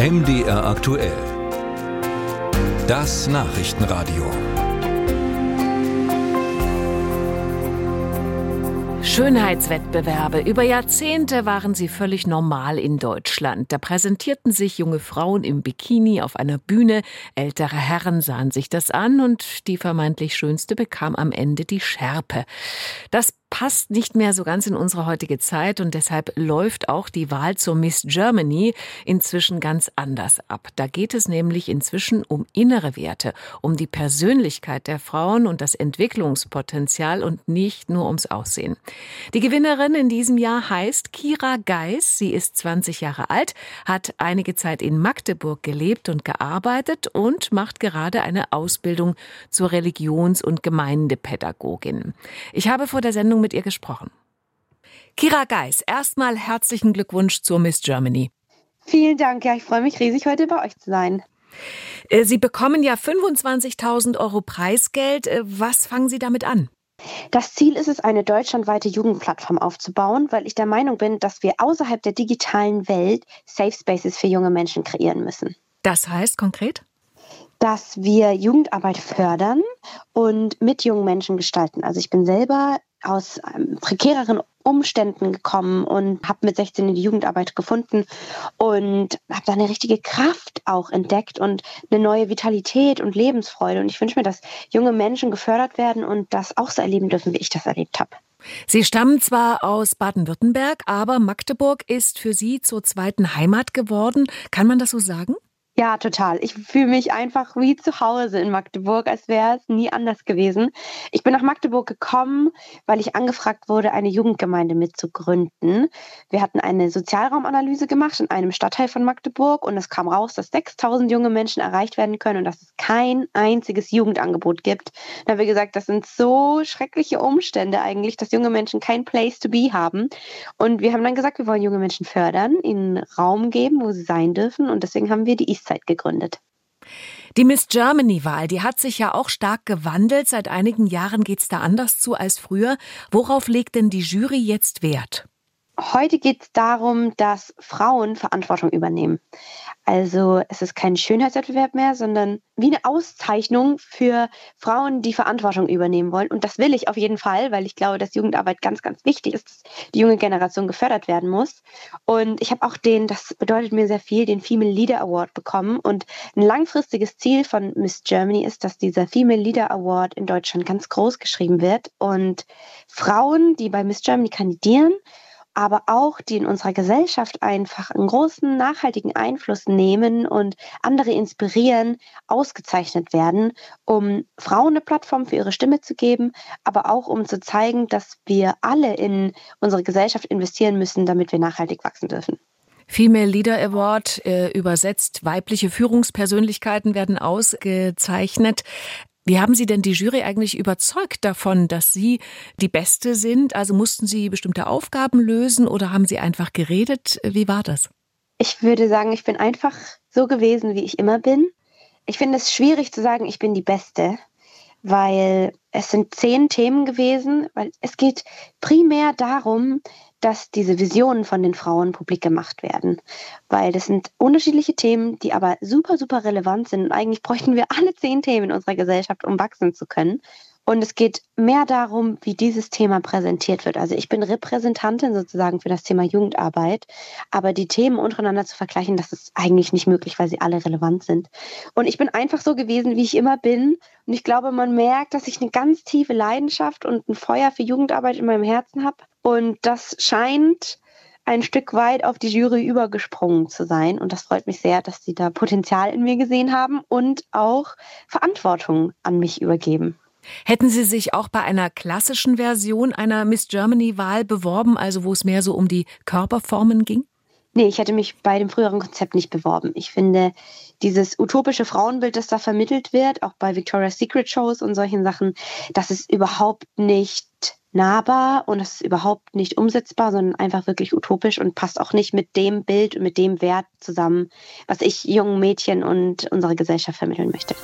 MDR aktuell. Das Nachrichtenradio. Schönheitswettbewerbe. Über Jahrzehnte waren sie völlig normal in Deutschland. Da präsentierten sich junge Frauen im Bikini auf einer Bühne. Ältere Herren sahen sich das an und die vermeintlich Schönste bekam am Ende die Schärpe. Das passt nicht mehr so ganz in unsere heutige Zeit und deshalb läuft auch die Wahl zur Miss Germany inzwischen ganz anders ab. Da geht es nämlich inzwischen um innere Werte, um die Persönlichkeit der Frauen und das Entwicklungspotenzial und nicht nur ums Aussehen. Die Gewinnerin in diesem Jahr heißt Kira Geis. Sie ist 20 Jahre alt, hat einige Zeit in Magdeburg gelebt und gearbeitet und macht gerade eine Ausbildung zur Religions- und Gemeindepädagogin. Ich habe vor der Sendung mit ihr gesprochen. Kira Geis, erstmal herzlichen Glückwunsch zur Miss Germany. Vielen Dank, ja, ich freue mich riesig, heute bei euch zu sein. Äh, Sie bekommen ja 25.000 Euro Preisgeld. Äh, was fangen Sie damit an? Das Ziel ist es, eine deutschlandweite Jugendplattform aufzubauen, weil ich der Meinung bin, dass wir außerhalb der digitalen Welt Safe Spaces für junge Menschen kreieren müssen. Das heißt konkret? Dass wir Jugendarbeit fördern und mit jungen Menschen gestalten. Also ich bin selber aus ähm, prekäreren Umständen gekommen und habe mit 16 in die Jugendarbeit gefunden und habe da eine richtige Kraft auch entdeckt und eine neue Vitalität und Lebensfreude. Und ich wünsche mir, dass junge Menschen gefördert werden und das auch so erleben dürfen, wie ich das erlebt habe. Sie stammen zwar aus Baden-Württemberg, aber Magdeburg ist für Sie zur zweiten Heimat geworden. Kann man das so sagen? Ja, total. Ich fühle mich einfach wie zu Hause in Magdeburg, als wäre es nie anders gewesen. Ich bin nach Magdeburg gekommen, weil ich angefragt wurde, eine Jugendgemeinde mitzugründen. Wir hatten eine Sozialraumanalyse gemacht in einem Stadtteil von Magdeburg und es kam raus, dass 6000 junge Menschen erreicht werden können und dass es kein einziges Jugendangebot gibt. Da haben wir gesagt, das sind so schreckliche Umstände eigentlich, dass junge Menschen kein Place to be haben. Und wir haben dann gesagt, wir wollen junge Menschen fördern, ihnen Raum geben, wo sie sein dürfen. Und deswegen haben wir die East Zeit gegründet. Die Miss Germany-Wahl, die hat sich ja auch stark gewandelt. Seit einigen Jahren geht es da anders zu als früher. Worauf legt denn die Jury jetzt Wert? Heute geht es darum, dass Frauen Verantwortung übernehmen. Also es ist kein Schönheitswettbewerb mehr, sondern wie eine Auszeichnung für Frauen, die Verantwortung übernehmen wollen. Und das will ich auf jeden Fall, weil ich glaube, dass Jugendarbeit ganz, ganz wichtig ist, dass die junge Generation gefördert werden muss. Und ich habe auch den, das bedeutet mir sehr viel, den Female Leader Award bekommen. Und ein langfristiges Ziel von Miss Germany ist, dass dieser Female Leader Award in Deutschland ganz groß geschrieben wird und Frauen, die bei Miss Germany kandidieren, aber auch die in unserer Gesellschaft einfach einen großen nachhaltigen Einfluss nehmen und andere inspirieren, ausgezeichnet werden, um Frauen eine Plattform für ihre Stimme zu geben, aber auch um zu zeigen, dass wir alle in unsere Gesellschaft investieren müssen, damit wir nachhaltig wachsen dürfen. Female Leader Award äh, übersetzt, weibliche Führungspersönlichkeiten werden ausgezeichnet. Wie haben Sie denn die Jury eigentlich überzeugt davon, dass Sie die Beste sind? Also mussten Sie bestimmte Aufgaben lösen oder haben Sie einfach geredet? Wie war das? Ich würde sagen, ich bin einfach so gewesen, wie ich immer bin. Ich finde es schwierig zu sagen, ich bin die Beste, weil es sind zehn Themen gewesen, weil es geht primär darum, dass diese Visionen von den Frauen publik gemacht werden. Weil das sind unterschiedliche Themen, die aber super, super relevant sind. Und eigentlich bräuchten wir alle zehn Themen in unserer Gesellschaft, um wachsen zu können. Und es geht mehr darum, wie dieses Thema präsentiert wird. Also ich bin Repräsentantin sozusagen für das Thema Jugendarbeit, aber die Themen untereinander zu vergleichen, das ist eigentlich nicht möglich, weil sie alle relevant sind. Und ich bin einfach so gewesen, wie ich immer bin. Und ich glaube, man merkt, dass ich eine ganz tiefe Leidenschaft und ein Feuer für Jugendarbeit in meinem Herzen habe. Und das scheint ein Stück weit auf die Jury übergesprungen zu sein. Und das freut mich sehr, dass sie da Potenzial in mir gesehen haben und auch Verantwortung an mich übergeben. Hätten Sie sich auch bei einer klassischen Version einer Miss Germany-Wahl beworben, also wo es mehr so um die Körperformen ging? Nee, ich hätte mich bei dem früheren Konzept nicht beworben. Ich finde, dieses utopische Frauenbild, das da vermittelt wird, auch bei Victoria's Secret Shows und solchen Sachen, das ist überhaupt nicht nahbar und das ist überhaupt nicht umsetzbar, sondern einfach wirklich utopisch und passt auch nicht mit dem Bild und mit dem Wert zusammen, was ich jungen Mädchen und unserer Gesellschaft vermitteln möchte.